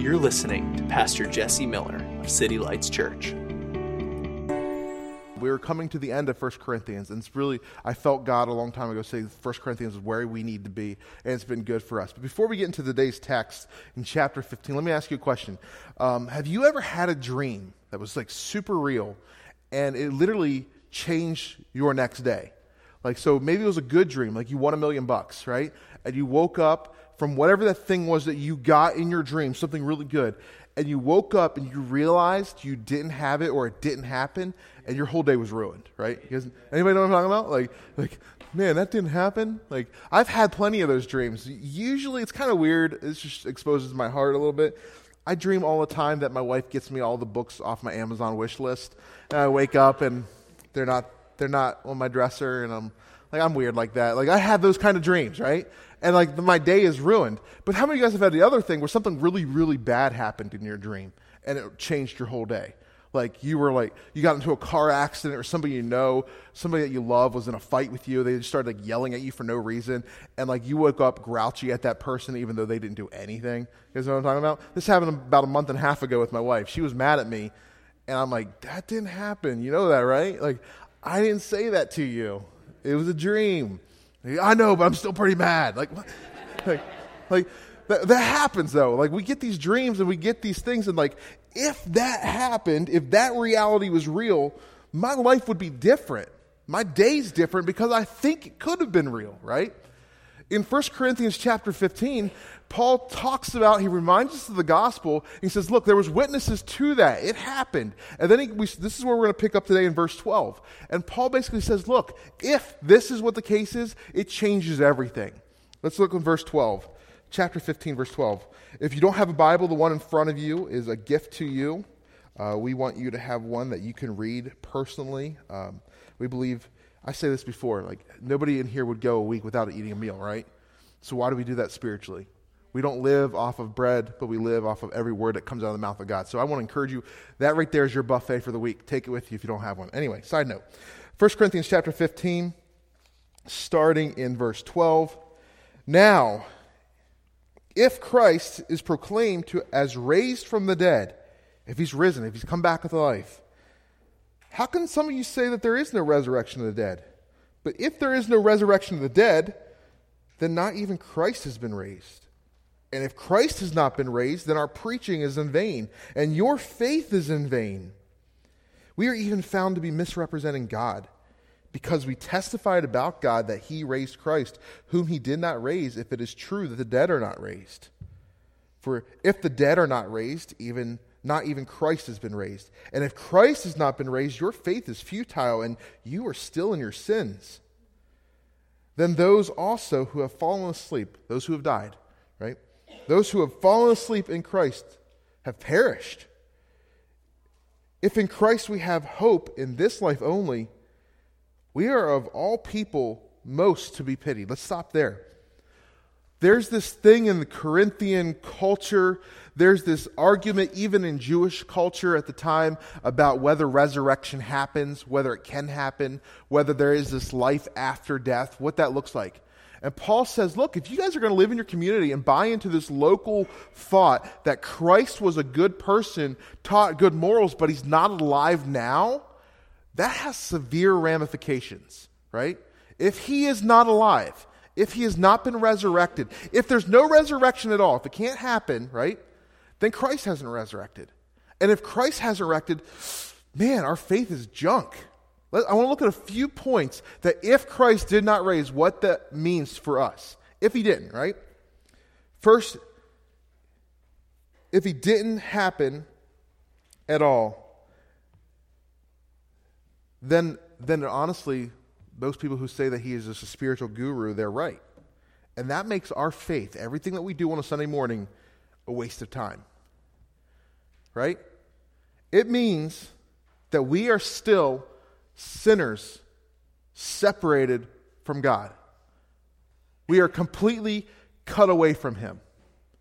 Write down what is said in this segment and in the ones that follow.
You're listening to Pastor Jesse Miller of City Lights Church. we were coming to the end of 1 Corinthians, and it's really, I felt God a long time ago say 1 Corinthians is where we need to be, and it's been good for us. But before we get into today's text in chapter 15, let me ask you a question. Um, have you ever had a dream that was like super real, and it literally changed your next day? Like, so maybe it was a good dream, like you won a million bucks, right? And you woke up from whatever that thing was that you got in your dream, something really good, and you woke up and you realized you didn't have it or it didn't happen, and your whole day was ruined, right? Guys, anybody know what I'm talking about? Like, like, man, that didn't happen. Like, I've had plenty of those dreams. Usually, it's kind of weird. It just exposes my heart a little bit. I dream all the time that my wife gets me all the books off my Amazon wish list, and I wake up and they're not they're not on my dresser, and I'm like I'm weird like that. Like I have those kind of dreams, right? And like my day is ruined. But how many of you guys have had the other thing where something really really bad happened in your dream and it changed your whole day? Like you were like you got into a car accident or somebody you know, somebody that you love was in a fight with you. They just started like yelling at you for no reason, and like you woke up grouchy at that person even though they didn't do anything. You guys know what I'm talking about? This happened about a month and a half ago with my wife. She was mad at me, and I'm like, that didn't happen. You know that, right? Like I didn't say that to you. It was a dream. I know, but I'm still pretty mad. Like, like, like that, that happens though. Like we get these dreams and we get these things, and like if that happened, if that reality was real, my life would be different. My day's different because I think it could have been real, right? In 1 Corinthians chapter 15, Paul talks about, he reminds us of the gospel. He says, Look, there was witnesses to that. It happened. And then he, we, this is where we're going to pick up today in verse 12. And Paul basically says, Look, if this is what the case is, it changes everything. Let's look in verse 12. Chapter 15, verse 12. If you don't have a Bible, the one in front of you is a gift to you. Uh, we want you to have one that you can read personally. Um, we believe, I say this before, like nobody in here would go a week without eating a meal, right? So why do we do that spiritually? We don't live off of bread, but we live off of every word that comes out of the mouth of God. So I want to encourage you, that right there is your buffet for the week. Take it with you if you don't have one. Anyway, side note 1 Corinthians chapter 15, starting in verse 12. Now, if Christ is proclaimed to as raised from the dead, if he's risen, if he's come back with life, how can some of you say that there is no resurrection of the dead? But if there is no resurrection of the dead, then not even Christ has been raised. And if Christ has not been raised, then our preaching is in vain, and your faith is in vain. We are even found to be misrepresenting God, because we testified about God that he raised Christ, whom he did not raise, if it is true that the dead are not raised. For if the dead are not raised, even not even Christ has been raised. And if Christ has not been raised, your faith is futile, and you are still in your sins. Then those also who have fallen asleep, those who have died, right? Those who have fallen asleep in Christ have perished. If in Christ we have hope in this life only, we are of all people most to be pitied. Let's stop there. There's this thing in the Corinthian culture, there's this argument even in Jewish culture at the time about whether resurrection happens, whether it can happen, whether there is this life after death, what that looks like. And Paul says, look, if you guys are going to live in your community and buy into this local thought that Christ was a good person, taught good morals, but he's not alive now, that has severe ramifications, right? If he is not alive, if he has not been resurrected, if there's no resurrection at all, if it can't happen, right, then Christ hasn't resurrected. And if Christ hasn't resurrected, man, our faith is junk. I want to look at a few points that if Christ did not raise, what that means for us. If he didn't, right? First, if he didn't happen at all, then, then honestly, those people who say that he is just a spiritual guru, they're right. And that makes our faith, everything that we do on a Sunday morning, a waste of time. Right? It means that we are still sinners separated from God. We are completely cut away from Him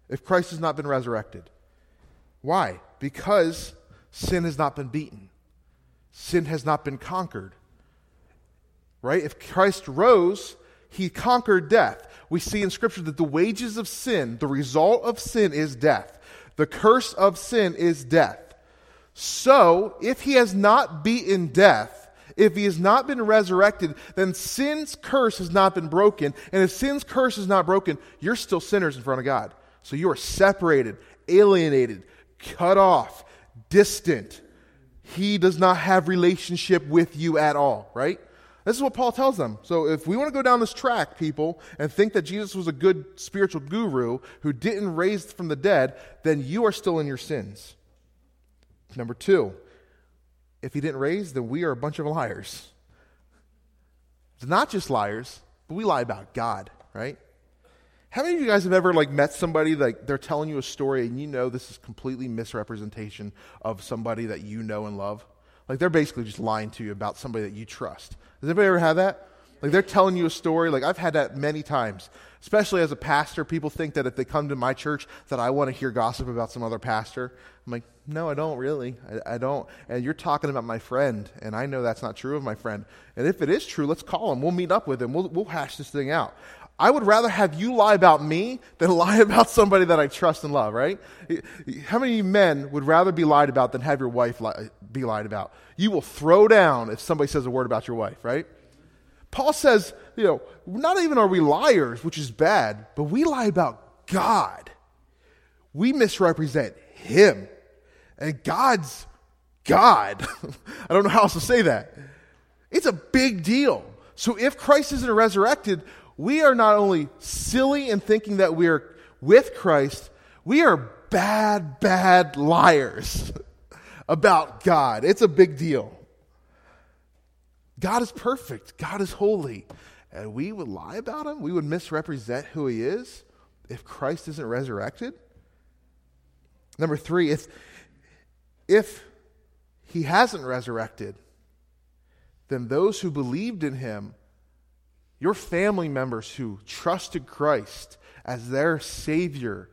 if Christ has not been resurrected. Why? Because sin has not been beaten, sin has not been conquered. Right? If Christ rose, He conquered death. We see in Scripture that the wages of sin, the result of sin, is death. The curse of sin is death. So, if he has not beaten death, if he has not been resurrected, then sin's curse has not been broken. And if sin's curse is not broken, you're still sinners in front of God. So you are separated, alienated, cut off, distant. He does not have relationship with you at all, right? This is what Paul tells them. So if we want to go down this track, people, and think that Jesus was a good spiritual guru who didn't raise from the dead, then you are still in your sins. Number two, if he didn't raise, then we are a bunch of liars. It's not just liars, but we lie about God, right? How many of you guys have ever like met somebody like they're telling you a story and you know this is completely misrepresentation of somebody that you know and love? Like they're basically just lying to you about somebody that you trust. Has anybody ever had that? Like they're telling you a story. Like I've had that many times. Especially as a pastor, people think that if they come to my church that I want to hear gossip about some other pastor. I'm like, no, I don't really. I, I don't. And you're talking about my friend, and I know that's not true of my friend. And if it is true, let's call him. We'll meet up with him. We'll, we'll hash this thing out. I would rather have you lie about me than lie about somebody that I trust and love, right? How many men would rather be lied about than have your wife be lied about? You will throw down if somebody says a word about your wife, right? Paul says, you know, not even are we liars, which is bad, but we lie about God. We misrepresent Him. And God's God. I don't know how else to say that. It's a big deal. So if Christ isn't resurrected, we are not only silly in thinking that we are with Christ, we are bad, bad liars about God. It's a big deal. God is perfect, God is holy. And we would lie about him, we would misrepresent who he is if Christ isn't resurrected. Number three, if, if he hasn't resurrected, then those who believed in him your family members who trusted Christ as their Savior,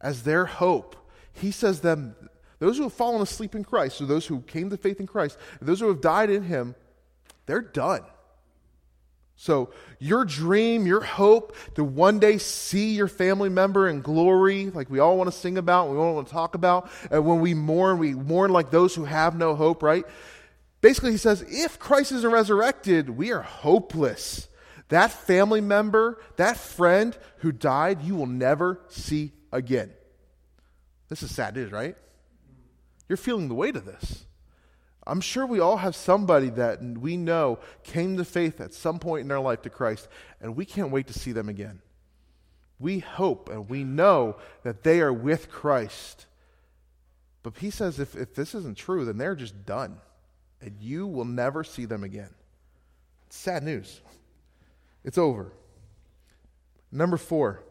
as their hope, he says them, those who have fallen asleep in Christ, or those who came to faith in Christ, those who have died in Him, they're done. So, your dream, your hope to one day see your family member in glory, like we all want to sing about, we all want to talk about, and when we mourn, we mourn like those who have no hope, right? Basically, he says, if Christ isn't resurrected, we are hopeless. That family member, that friend who died, you will never see again. This is sad news, right? You're feeling the weight of this. I'm sure we all have somebody that we know came to faith at some point in their life to Christ, and we can't wait to see them again. We hope and we know that they are with Christ. But he says if, if this isn't true, then they're just done, and you will never see them again. It's sad news. It's over. Number four,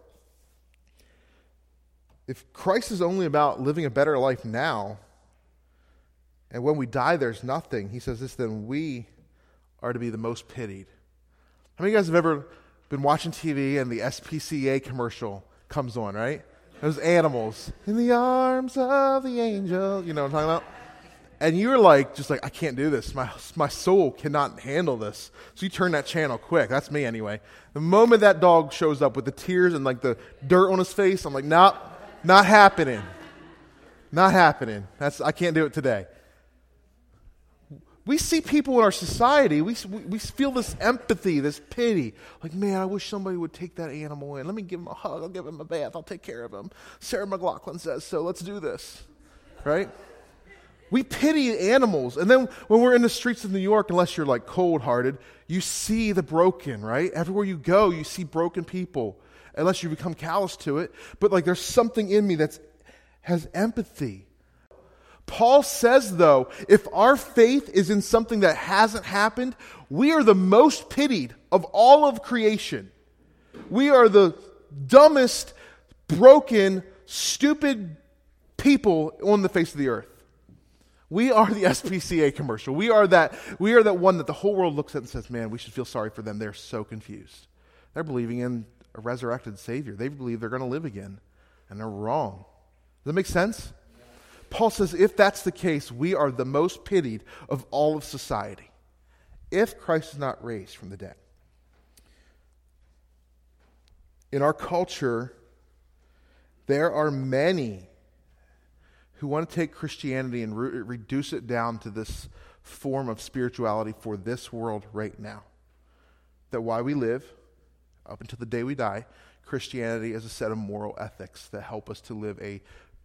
if Christ is only about living a better life now, and when we die there's nothing, he says this, then we are to be the most pitied. How many of you guys have ever been watching TV and the SPCA commercial comes on, right? Those animals in the arms of the angel. You know what I'm talking about? and you're like, just like, I can't do this. My, my soul cannot handle this. So you turn that channel quick. That's me anyway. The moment that dog shows up with the tears and like the dirt on his face, I'm like, nope, not happening. Not happening. That's, I can't do it today. We see people in our society, we, we feel this empathy, this pity. Like, man, I wish somebody would take that animal in. Let me give him a hug. I'll give him a bath. I'll take care of him. Sarah McLachlan says so. Let's do this. Right? We pity animals. And then when we're in the streets of New York, unless you're like cold hearted, you see the broken, right? Everywhere you go, you see broken people, unless you become callous to it. But like there's something in me that has empathy. Paul says, though, if our faith is in something that hasn't happened, we are the most pitied of all of creation. We are the dumbest, broken, stupid people on the face of the earth. We are the SPCA commercial. We are that we are that one that the whole world looks at and says, "Man, we should feel sorry for them. They're so confused. They're believing in a resurrected savior. They believe they're going to live again, and they're wrong." Does that make sense? Paul says, if that's the case, we are the most pitied of all of society. If Christ is not raised from the dead. In our culture, there are many who want to take Christianity and re- reduce it down to this form of spirituality for this world right now. That while we live, up until the day we die, Christianity is a set of moral ethics that help us to live a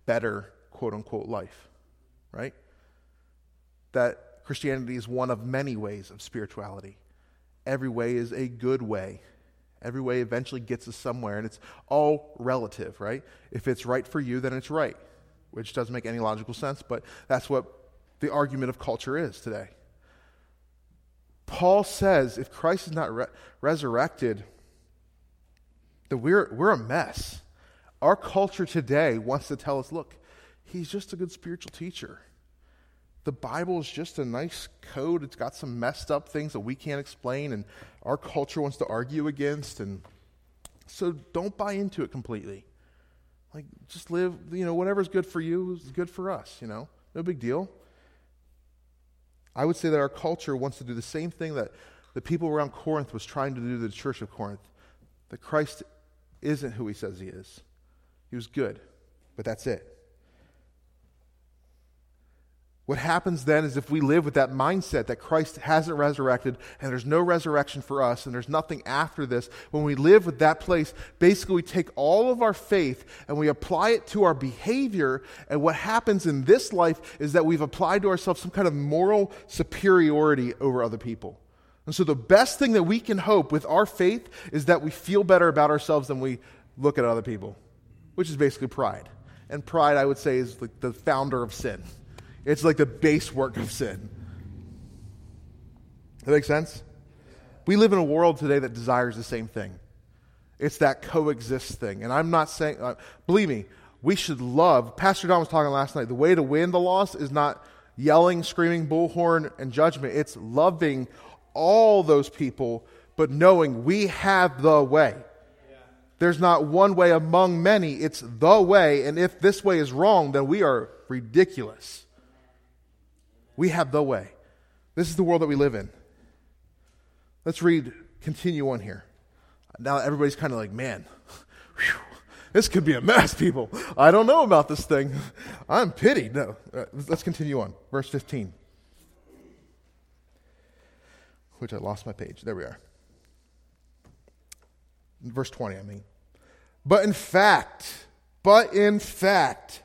better, quote unquote, life, right? That Christianity is one of many ways of spirituality. Every way is a good way. Every way eventually gets us somewhere, and it's all relative, right? If it's right for you, then it's right, which doesn't make any logical sense, but that's what the argument of culture is today. Paul says if Christ is not re- resurrected, that we're, we're a mess. Our culture today wants to tell us look, he's just a good spiritual teacher. The Bible is just a nice code. It's got some messed up things that we can't explain, and our culture wants to argue against. And so don't buy into it completely. Like, just live, you know, whatever's good for you is good for us, you know? No big deal. I would say that our culture wants to do the same thing that the people around Corinth was trying to do to the church of Corinth. That Christ isn't who he says he is. He was good, but that's it. What happens then is if we live with that mindset that Christ hasn't resurrected and there's no resurrection for us and there's nothing after this, when we live with that place, basically we take all of our faith and we apply it to our behavior. And what happens in this life is that we've applied to ourselves some kind of moral superiority over other people. And so the best thing that we can hope with our faith is that we feel better about ourselves than we look at other people, which is basically pride. And pride, I would say, is like the founder of sin. It's like the base work of sin. That makes sense? We live in a world today that desires the same thing. It's that coexist thing. And I'm not saying, uh, believe me, we should love. Pastor Don was talking last night. The way to win the lost is not yelling, screaming, bullhorn, and judgment. It's loving all those people, but knowing we have the way. There's not one way among many, it's the way. And if this way is wrong, then we are ridiculous. We have the way. This is the world that we live in. Let's read, continue on here. Now everybody's kind of like, man, whew, this could be a mess, people. I don't know about this thing. I'm pitied. No, uh, let's continue on. Verse 15. Which I lost my page. There we are. Verse 20, I mean. But in fact, but in fact,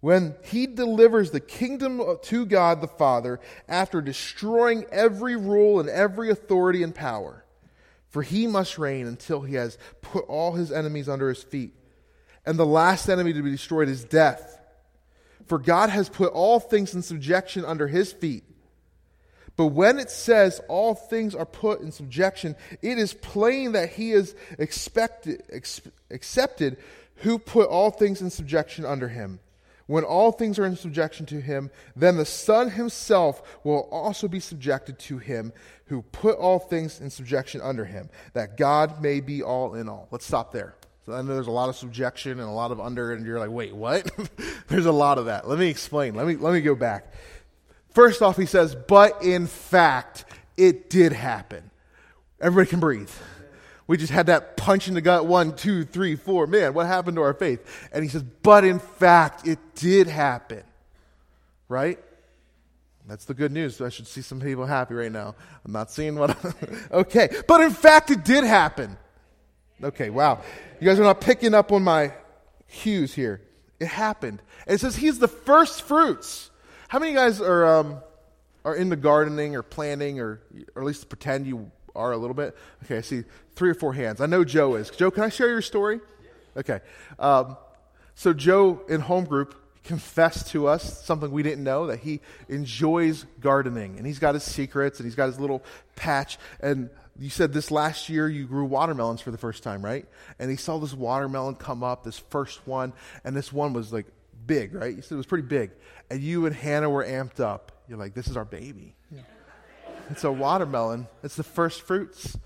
when he delivers the kingdom to God the Father after destroying every rule and every authority and power. For he must reign until he has put all his enemies under his feet. And the last enemy to be destroyed is death. For God has put all things in subjection under his feet. But when it says all things are put in subjection, it is plain that he is expected, ex- accepted who put all things in subjection under him. When all things are in subjection to him, then the Son himself will also be subjected to him who put all things in subjection under him, that God may be all in all. Let's stop there. So I know there's a lot of subjection and a lot of under, and you're like, wait, what? there's a lot of that. Let me explain. Let me, let me go back. First off, he says, but in fact, it did happen. Everybody can breathe. We just had that punch in the gut one, two, three, four. Man, what happened to our faith? And he says, but in fact, it did happen. Right? That's the good news. I should see some people happy right now. I'm not seeing what. okay. But in fact, it did happen. Okay, wow. You guys are not picking up on my cues here. It happened. And it says he's the first fruits. How many guys are, um, are into gardening or planting or, or at least pretend you are a little bit? Okay, I see three or four hands. I know Joe is. Joe, can I share your story? Okay. Um, so, Joe in home group confessed to us something we didn't know that he enjoys gardening and he's got his secrets and he's got his little patch. And you said this last year you grew watermelons for the first time, right? And he saw this watermelon come up, this first one, and this one was like big, right? You said it was pretty big. And you and Hannah were amped up. You're like, this is our baby. It's a watermelon. It's the first fruits.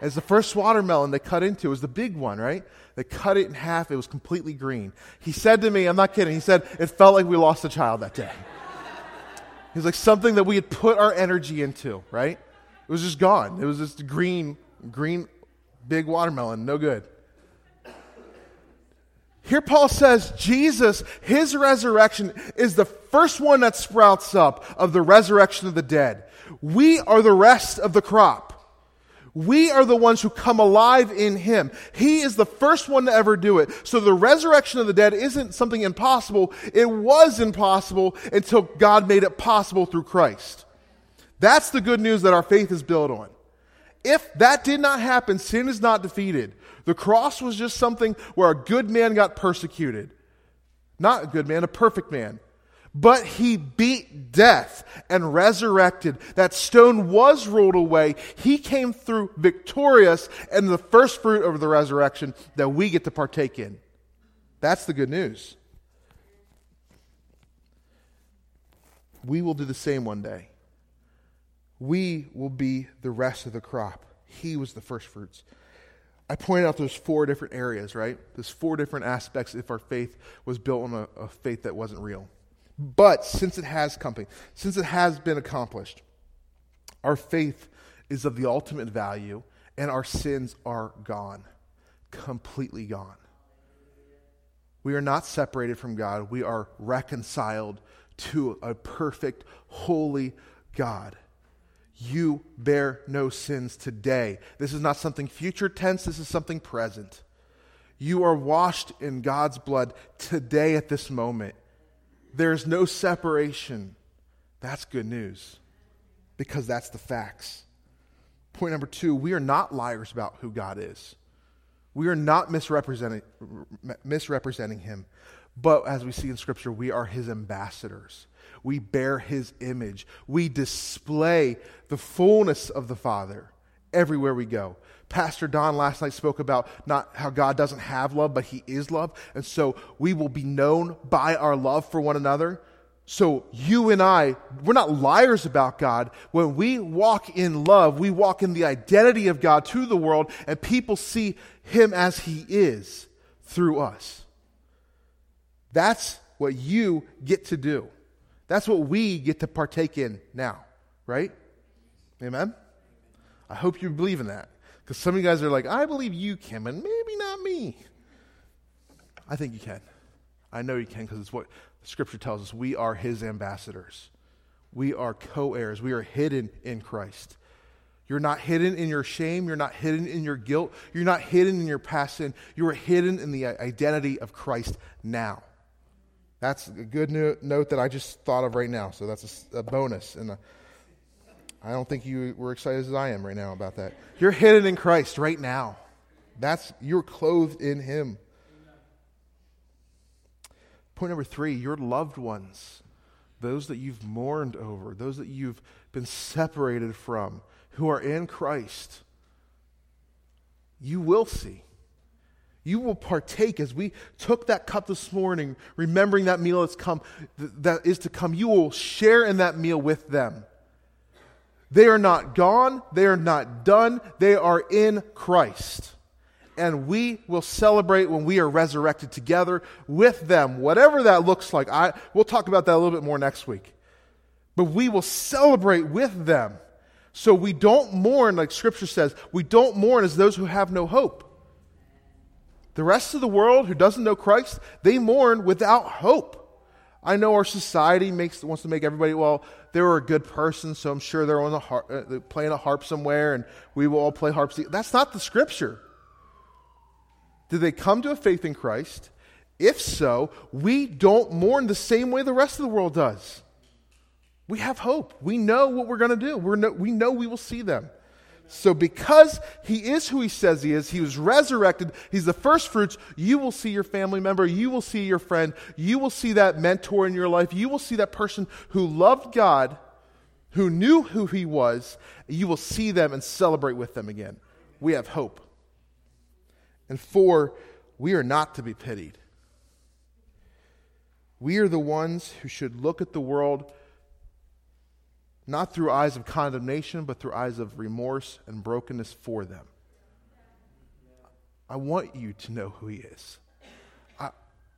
It's the first watermelon they cut into. It was the big one, right? They cut it in half. It was completely green. He said to me, I'm not kidding, he said, it felt like we lost a child that day. He's like something that we had put our energy into, right? It was just gone. It was just green, green, big watermelon. No good. Here, Paul says Jesus, his resurrection, is the first one that sprouts up of the resurrection of the dead. We are the rest of the crop. We are the ones who come alive in him. He is the first one to ever do it. So the resurrection of the dead isn't something impossible. It was impossible until God made it possible through Christ. That's the good news that our faith is built on. If that did not happen, sin is not defeated. The cross was just something where a good man got persecuted. Not a good man, a perfect man. But he beat death and resurrected. That stone was rolled away. He came through victorious and the first fruit of the resurrection that we get to partake in. That's the good news. We will do the same one day. We will be the rest of the crop. He was the first fruits. I pointed out there's four different areas, right? There's four different aspects if our faith was built on a, a faith that wasn't real. But since it has come, since it has been accomplished, our faith is of the ultimate value, and our sins are gone, completely gone. We are not separated from God. We are reconciled to a perfect, holy God. You bear no sins today. This is not something future tense, this is something present. You are washed in God's blood today at this moment. There's no separation. That's good news because that's the facts. Point number two we are not liars about who God is. We are not misrepresenting, misrepresenting him. But as we see in Scripture, we are his ambassadors. We bear his image. We display the fullness of the Father everywhere we go. Pastor Don last night spoke about not how God doesn't have love, but he is love. And so we will be known by our love for one another. So you and I, we're not liars about God. When we walk in love, we walk in the identity of God to the world, and people see him as he is through us. That's what you get to do. That's what we get to partake in now, right? Amen? I hope you believe in that. Because some of you guys are like, I believe you can, but maybe not me. I think you can. I know you can because it's what Scripture tells us. We are His ambassadors, we are co heirs, we are hidden in Christ. You're not hidden in your shame. You're not hidden in your guilt. You're not hidden in your past sin. You are hidden in the identity of Christ now. That's a good note that I just thought of right now. So that's a, a bonus. And a, I don't think you were excited as I am right now about that. You're hidden in Christ right now. That's you're clothed in him. Point number 3, your loved ones, those that you've mourned over, those that you've been separated from, who are in Christ. You will see. You will partake as we took that cup this morning, remembering that meal that's come, that is to come. You will share in that meal with them. They are not gone. They are not done. They are in Christ. And we will celebrate when we are resurrected together with them, whatever that looks like. I, we'll talk about that a little bit more next week. But we will celebrate with them. So we don't mourn, like Scripture says, we don't mourn as those who have no hope. The rest of the world who doesn't know Christ, they mourn without hope. I know our society makes wants to make everybody well. They were a good person, so I'm sure they're on a harp, uh, playing a harp somewhere, and we will all play harps. That's not the scripture. Did they come to a faith in Christ? If so, we don't mourn the same way the rest of the world does. We have hope. We know what we're going to do. We're no, we know we will see them. So, because he is who he says he is, he was resurrected, he's the first fruits, you will see your family member, you will see your friend, you will see that mentor in your life, you will see that person who loved God, who knew who he was, you will see them and celebrate with them again. We have hope. And four, we are not to be pitied. We are the ones who should look at the world not through eyes of condemnation, but through eyes of remorse and brokenness for them. I want you to know who He is. I,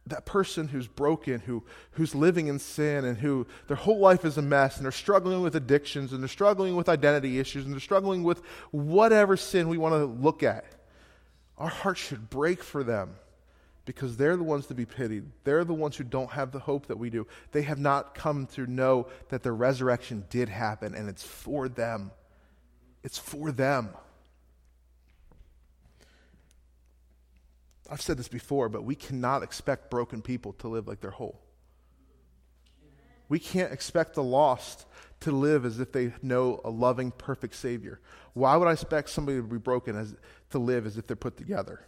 that person who's broken, who, who's living in sin, and who their whole life is a mess, and they're struggling with addictions, and they're struggling with identity issues, and they're struggling with whatever sin we want to look at. Our hearts should break for them because they're the ones to be pitied. They're the ones who don't have the hope that we do. They have not come to know that the resurrection did happen, and it's for them. It's for them. I've said this before, but we cannot expect broken people to live like they're whole. We can't expect the lost to live as if they know a loving, perfect Savior. Why would I expect somebody to be broken as, to live as if they're put together?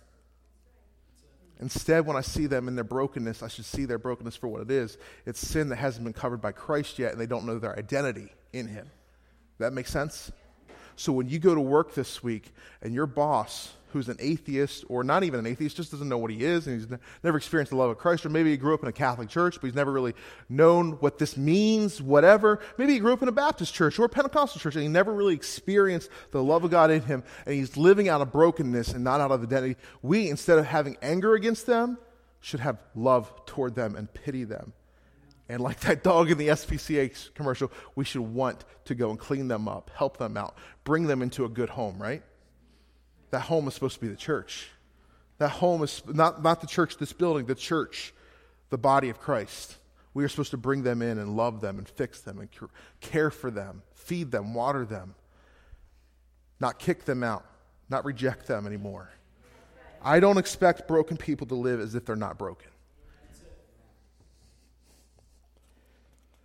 Instead, when I see them in their brokenness, I should see their brokenness for what it is. It's sin that hasn't been covered by Christ yet, and they don't know their identity in Him. That makes sense? So when you go to work this week and your boss who's an atheist or not even an atheist, just doesn't know what he is and he's never experienced the love of Christ, or maybe he grew up in a Catholic church, but he's never really known what this means, whatever. Maybe he grew up in a Baptist church or a Pentecostal church and he never really experienced the love of God in him and he's living out of brokenness and not out of identity. We, instead of having anger against them, should have love toward them and pity them. And like that dog in the SPCA commercial, we should want to go and clean them up, help them out, bring them into a good home, right? That home is supposed to be the church. That home is not, not the church, this building, the church, the body of Christ. We are supposed to bring them in and love them and fix them and care for them, feed them, water them, not kick them out, not reject them anymore. I don't expect broken people to live as if they're not broken.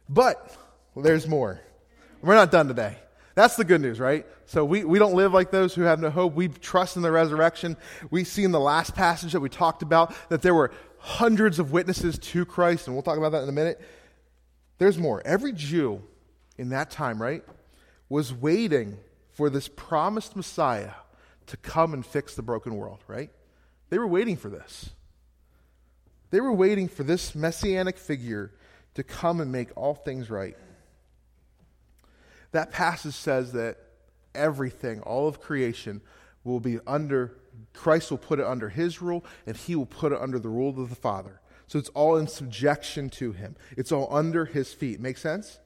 But well, there's more. We're not done today. That's the good news, right? So we, we don't live like those who have no hope. We trust in the resurrection. We see in the last passage that we talked about that there were hundreds of witnesses to Christ, and we'll talk about that in a minute. There's more. Every Jew in that time, right, was waiting for this promised Messiah to come and fix the broken world, right? They were waiting for this. They were waiting for this messianic figure to come and make all things right. That passage says that everything, all of creation, will be under, Christ will put it under his rule, and he will put it under the rule of the Father. So it's all in subjection to him, it's all under his feet. Make sense?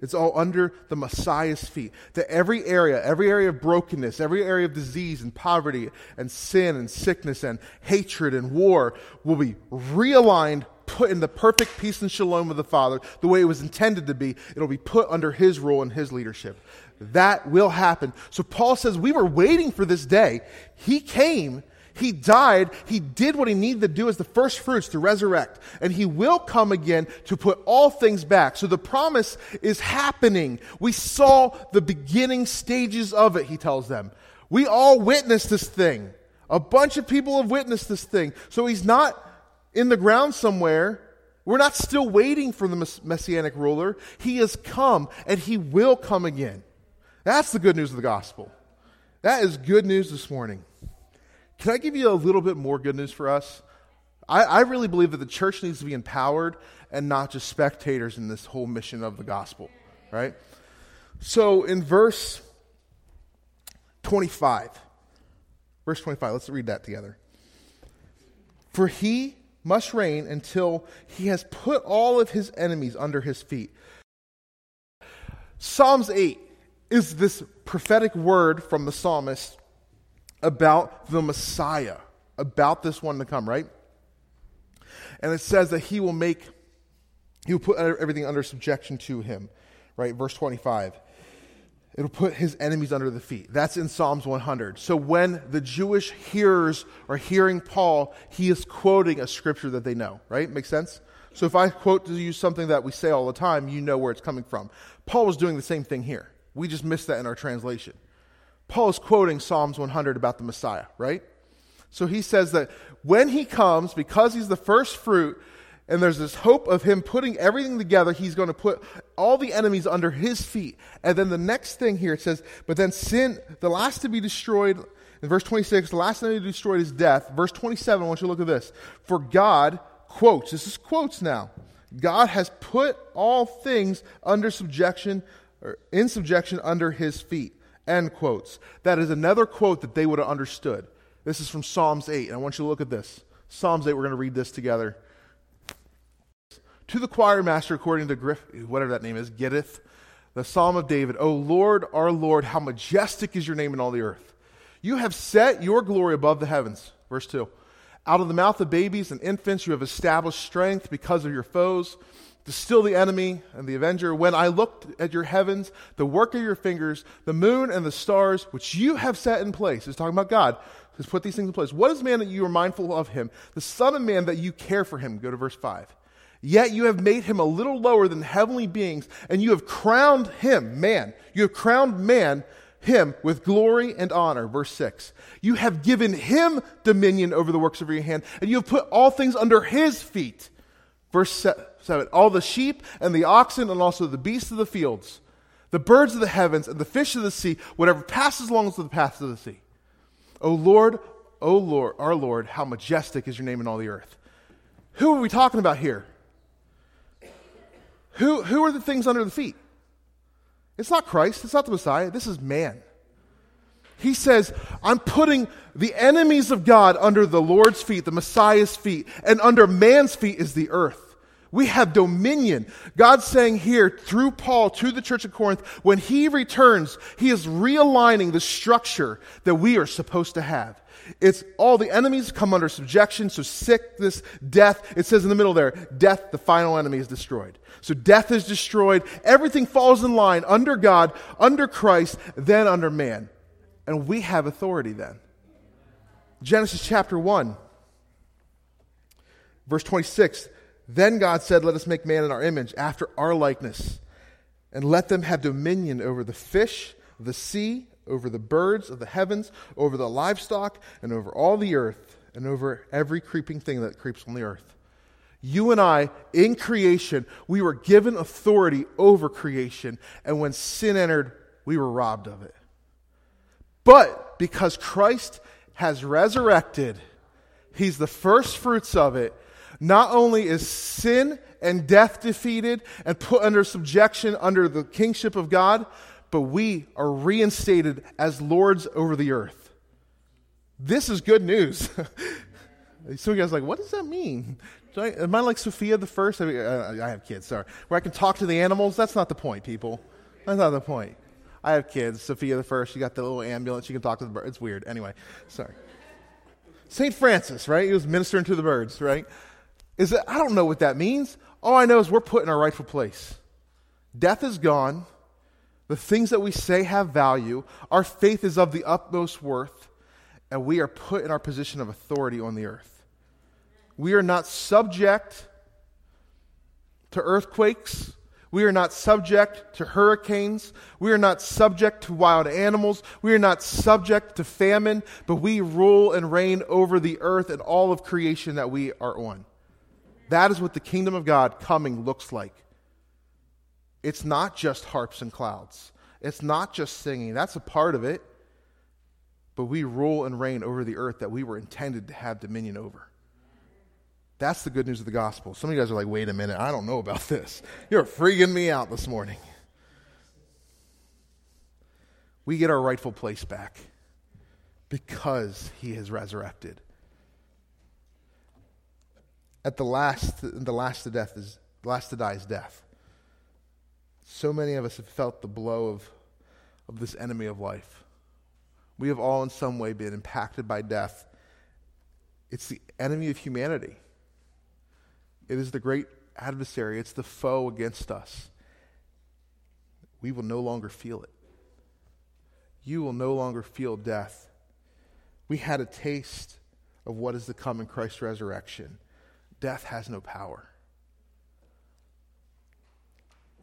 It's all under the Messiah's feet. That every area, every area of brokenness, every area of disease and poverty and sin and sickness and hatred and war will be realigned put in the perfect peace and shalom of the Father, the way it was intended to be. It'll be put under His rule and His leadership. That will happen. So Paul says, We were waiting for this day. He came. He died. He did what he needed to do as the first fruits to resurrect. And he will come again to put all things back. So the promise is happening. We saw the beginning stages of it, he tells them. We all witnessed this thing. A bunch of people have witnessed this thing. So he's not in the ground somewhere. We're not still waiting for the messianic ruler. He has come and he will come again. That's the good news of the gospel. That is good news this morning. Can I give you a little bit more good news for us? I, I really believe that the church needs to be empowered and not just spectators in this whole mission of the gospel, right? So in verse 25, verse 25, let's read that together. For he must reign until he has put all of his enemies under his feet. Psalms 8 is this prophetic word from the psalmist about the Messiah, about this one to come, right? And it says that he will make, he will put everything under subjection to him, right? Verse 25. It'll put his enemies under the feet. That's in Psalms 100. So when the Jewish hearers are hearing Paul, he is quoting a scripture that they know, right? Makes sense? So if I quote to you something that we say all the time, you know where it's coming from. Paul was doing the same thing here. We just missed that in our translation. Paul is quoting Psalms 100 about the Messiah, right? So he says that when he comes, because he's the first fruit, and there's this hope of him putting everything together. He's going to put all the enemies under his feet. And then the next thing here, it says, but then sin, the last to be destroyed, in verse 26, the last thing to be destroyed is death. Verse 27, I want you to look at this. For God, quotes, this is quotes now, God has put all things under subjection or in subjection under his feet. End quotes. That is another quote that they would have understood. This is from Psalms 8. And I want you to look at this. Psalms 8, we're going to read this together. To the choir master, according to Griff, whatever that name is, Gittith, the Psalm of David, O Lord, our Lord, how majestic is your name in all the earth. You have set your glory above the heavens. Verse 2. Out of the mouth of babies and infants, you have established strength because of your foes to still the enemy and the avenger. When I looked at your heavens, the work of your fingers, the moon and the stars, which you have set in place, is talking about God, has put these things in place. What is man that you are mindful of him? The Son of Man that you care for him. Go to verse 5. Yet you have made him a little lower than heavenly beings, and you have crowned him, man, you have crowned man, him, with glory and honor. Verse 6. You have given him dominion over the works of your hand, and you have put all things under his feet. Verse 7 All the sheep and the oxen, and also the beasts of the fields, the birds of the heavens, and the fish of the sea, whatever passes along the paths of the sea. O Lord, O Lord, our Lord, how majestic is your name in all the earth. Who are we talking about here? Who, who are the things under the feet? It's not Christ, it's not the Messiah, this is man. He says, I'm putting the enemies of God under the Lord's feet, the Messiah's feet, and under man's feet is the earth. We have dominion. God's saying here through Paul to the church of Corinth, when he returns, he is realigning the structure that we are supposed to have. It's all the enemies come under subjection. So sickness, death. It says in the middle there, death, the final enemy is destroyed. So death is destroyed. Everything falls in line under God, under Christ, then under man. And we have authority then. Genesis chapter 1, verse 26. Then God said, Let us make man in our image, after our likeness, and let them have dominion over the fish, the sea, over the birds of the heavens, over the livestock, and over all the earth, and over every creeping thing that creeps on the earth. You and I, in creation, we were given authority over creation, and when sin entered, we were robbed of it. But because Christ has resurrected, He's the first fruits of it. Not only is sin and death defeated and put under subjection under the kingship of God, but we are reinstated as lords over the earth. This is good news. Some of you guys are like, what does that mean? I, am I like Sofia the first? I, mean, uh, I have kids, sorry. Where I can talk to the animals? That's not the point, people. That's not the point. I have kids. Sofia the first, she got the little ambulance. She can talk to the birds. It's weird. Anyway, sorry. St. Francis, right? He was ministering to the birds, right? Is that I don't know what that means. All I know is we're put in our rightful place. Death is gone. The things that we say have value. Our faith is of the utmost worth. And we are put in our position of authority on the earth. We are not subject to earthquakes. We are not subject to hurricanes. We are not subject to wild animals. We are not subject to famine, but we rule and reign over the earth and all of creation that we are on. That is what the kingdom of God coming looks like. It's not just harps and clouds, it's not just singing. That's a part of it. But we rule and reign over the earth that we were intended to have dominion over. That's the good news of the gospel. Some of you guys are like, wait a minute, I don't know about this. You're freaking me out this morning. We get our rightful place back because he has resurrected. At the last, the last to death is last to die is death. So many of us have felt the blow of, of this enemy of life. We have all in some way been impacted by death. It's the enemy of humanity. It is the great adversary, it's the foe against us. We will no longer feel it. You will no longer feel death. We had a taste of what is to come in Christ's resurrection. Death has no power.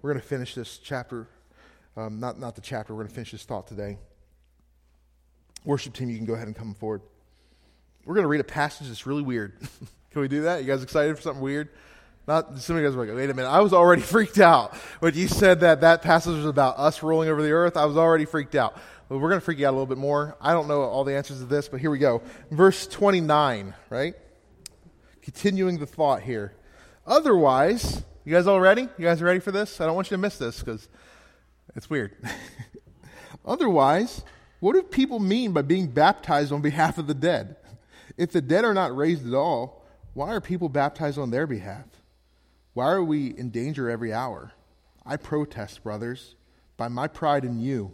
We're going to finish this chapter, um, not, not the chapter, we're going to finish this thought today. Worship team, you can go ahead and come forward. We're going to read a passage that's really weird. Can we do that? You guys excited for something weird? Not some of you guys were like, wait a minute. I was already freaked out when you said that that passage was about us rolling over the earth. I was already freaked out. But we're going to freak you out a little bit more. I don't know all the answers to this, but here we go. Verse 29, right? Continuing the thought here. Otherwise, you guys all ready? You guys ready for this? I don't want you to miss this because It's weird. Otherwise, what do people mean by being baptized on behalf of the dead? If the dead are not raised at all, why are people baptized on their behalf? Why are we in danger every hour? I protest, brothers, by my pride in you,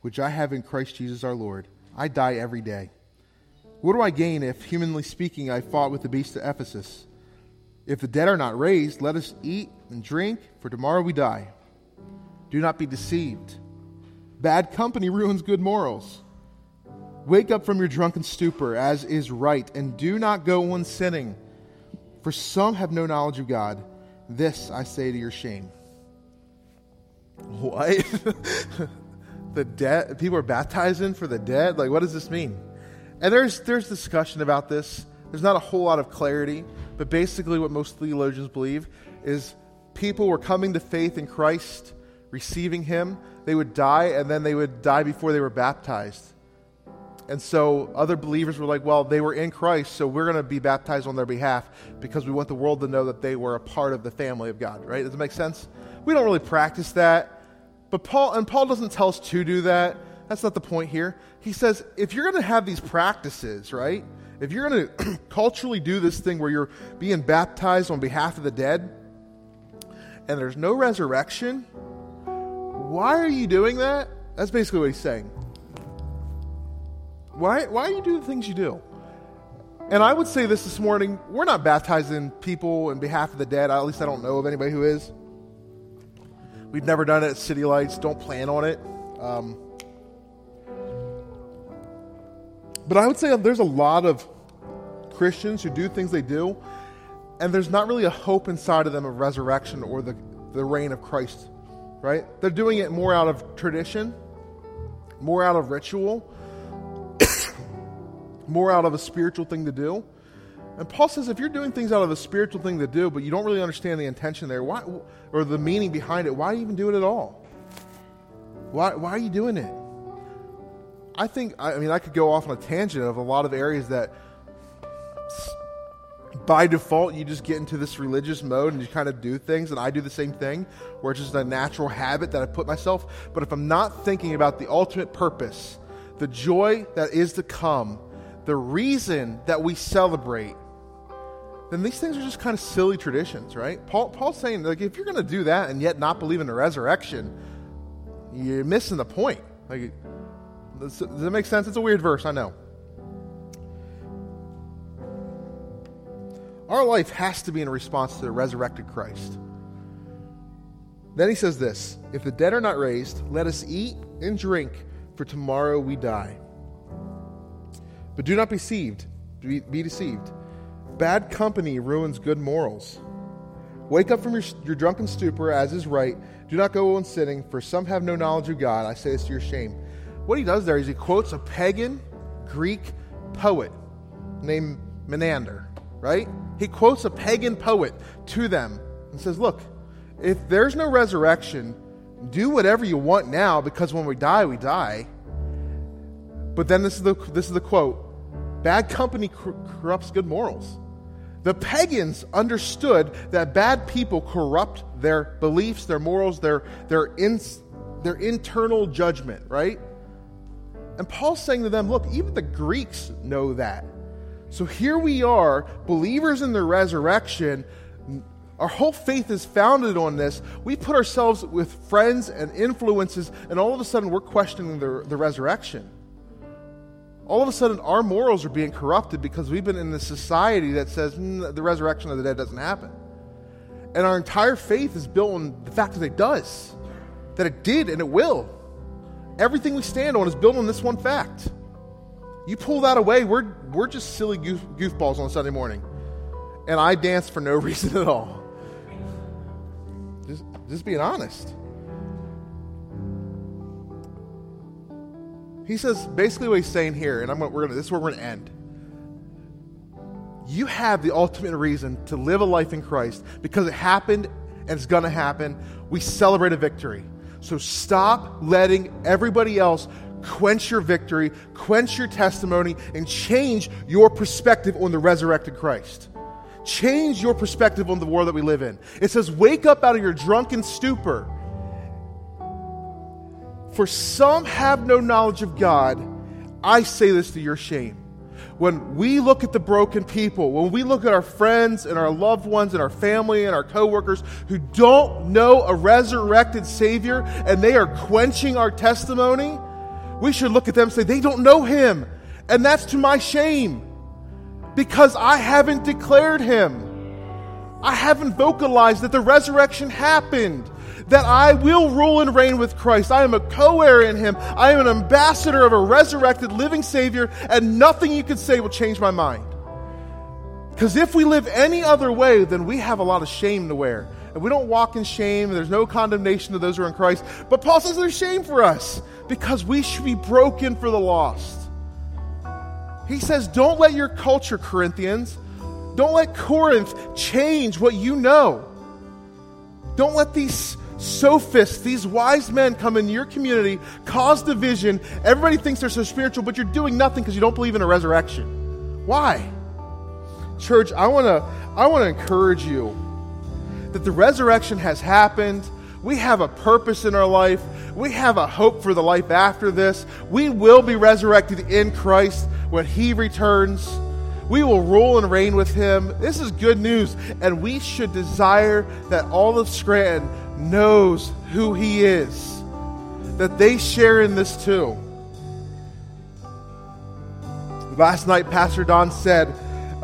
which I have in Christ Jesus our Lord. I die every day. What do I gain if, humanly speaking, I fought with the beast of Ephesus? If the dead are not raised, let us eat and drink, for tomorrow we die. Do not be deceived. Bad company ruins good morals. Wake up from your drunken stupor, as is right, and do not go on sinning, for some have no knowledge of God. This I say to your shame. What? the dead people are baptizing for the dead? Like what does this mean? And there's there's discussion about this. There's not a whole lot of clarity, but basically what most theologians believe is people were coming to faith in Christ, receiving him, they would die and then they would die before they were baptized. And so other believers were like, well, they were in Christ, so we're going to be baptized on their behalf because we want the world to know that they were a part of the family of God, right? Does it make sense? We don't really practice that. But Paul, and Paul doesn't tell us to do that. That's not the point here. He says, if you're going to have these practices, right? If you're going to culturally do this thing where you're being baptized on behalf of the dead and there's no resurrection, why are you doing that? That's basically what he's saying. Why, why do you do the things you do? And I would say this this morning we're not baptizing people in behalf of the dead. At least I don't know of anybody who is. We've never done it at City Lights, don't plan on it. Um, but I would say there's a lot of Christians who do things they do, and there's not really a hope inside of them of resurrection or the, the reign of Christ, right? They're doing it more out of tradition, more out of ritual, more out of a spiritual thing to do. And Paul says if you're doing things out of a spiritual thing to do, but you don't really understand the intention there, why, or the meaning behind it, why even do it at all? Why, why are you doing it? I think, I mean, I could go off on a tangent of a lot of areas that by default you just get into this religious mode and you kind of do things, and I do the same thing, where it's just a natural habit that I put myself. But if I'm not thinking about the ultimate purpose, the joy that is to come, the reason that we celebrate, then these things are just kind of silly traditions, right? Paul, Paul's saying, like, if you're going to do that and yet not believe in the resurrection, you're missing the point. Like, does, does that make sense? It's a weird verse, I know. Our life has to be in response to the resurrected Christ. Then he says this If the dead are not raised, let us eat and drink, for tomorrow we die. But do not be deceived. Be, be deceived. Bad company ruins good morals. Wake up from your, your drunken stupor, as is right. Do not go on sinning, for some have no knowledge of God. I say this to your shame. What he does there is he quotes a pagan Greek poet named Menander, right? He quotes a pagan poet to them and says, Look, if there's no resurrection, do whatever you want now because when we die, we die. But then this is the, this is the quote bad company corrupts good morals. The pagans understood that bad people corrupt their beliefs, their morals, their, their, in, their internal judgment, right? And Paul's saying to them, look, even the Greeks know that. So here we are, believers in the resurrection. Our whole faith is founded on this. We put ourselves with friends and influences, and all of a sudden we're questioning the, the resurrection all of a sudden our morals are being corrupted because we've been in a society that says mm, the resurrection of the dead doesn't happen. And our entire faith is built on the fact that it does, that it did and it will. Everything we stand on is built on this one fact. You pull that away, we're, we're just silly goof, goofballs on Sunday morning. And I dance for no reason at all. Just, just being honest. He says basically what he's saying here, and I'm we're gonna, this is where we're going to end. You have the ultimate reason to live a life in Christ because it happened and it's going to happen. We celebrate a victory. So stop letting everybody else quench your victory, quench your testimony, and change your perspective on the resurrected Christ. Change your perspective on the world that we live in. It says, Wake up out of your drunken stupor For some have no knowledge of God. I say this to your shame. When we look at the broken people, when we look at our friends and our loved ones and our family and our coworkers who don't know a resurrected Savior and they are quenching our testimony, we should look at them and say, they don't know Him. And that's to my shame because I haven't declared Him. I haven't vocalized that the resurrection happened that I will rule and reign with Christ. I am a co heir in Him. I am an ambassador of a resurrected living Savior, and nothing you can say will change my mind. Because if we live any other way, then we have a lot of shame to wear. And we don't walk in shame, there's no condemnation to those who are in Christ. But Paul says there's shame for us because we should be broken for the lost. He says, Don't let your culture, Corinthians, don't let Corinth change what you know. Don't let these sophists, these wise men come in your community, cause division. Everybody thinks they're so spiritual, but you're doing nothing because you don't believe in a resurrection. Why? Church, I want to I want to encourage you that the resurrection has happened. We have a purpose in our life. We have a hope for the life after this. We will be resurrected in Christ when he returns. We will rule and reign with him. This is good news, and we should desire that all of Scranton knows who He is, that they share in this too. Last night, Pastor Don said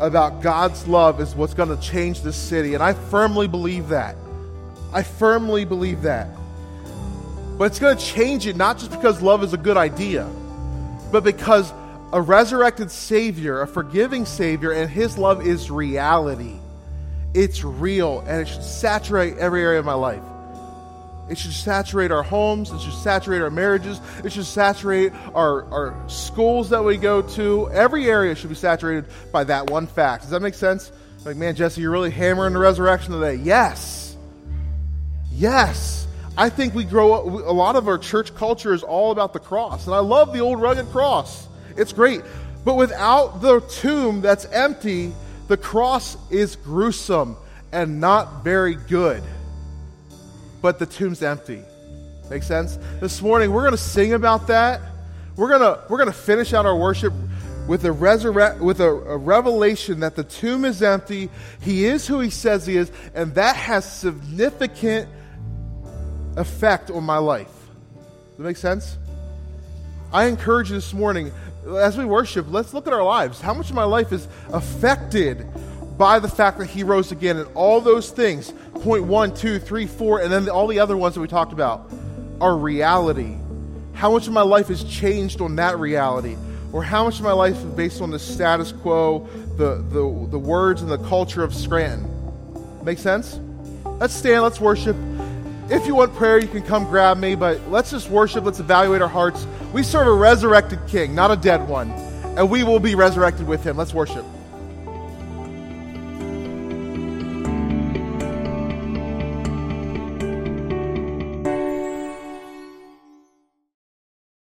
about God's love is what's going to change this city, and I firmly believe that. I firmly believe that. But it's going to change it not just because love is a good idea, but because a resurrected Savior, a forgiving Savior, and His love is reality. It's real, and it should saturate every area of my life. It should saturate our homes. It should saturate our marriages. It should saturate our, our schools that we go to. Every area should be saturated by that one fact. Does that make sense? Like, man, Jesse, you're really hammering the resurrection today. Yes. Yes. I think we grow up, a lot of our church culture is all about the cross. And I love the old rugged cross. It's great. But without the tomb that's empty, the cross is gruesome and not very good but the tomb's empty. Make sense? This morning we're going to sing about that. We're going to we're going to finish out our worship with a resurrect with a, a, revelation that the tomb is empty. He is who he says he is, and that has significant effect on my life. Does that make sense? I encourage you this morning as we worship, let's look at our lives. How much of my life is affected by the fact that he rose again and all those things point one, two, three, four, and then all the other ones that we talked about are reality. How much of my life has changed on that reality? Or how much of my life is based on the status quo, the, the, the words and the culture of Scranton? Make sense? Let's stand, let's worship. If you want prayer, you can come grab me, but let's just worship, let's evaluate our hearts. We serve a resurrected king, not a dead one, and we will be resurrected with him. Let's worship.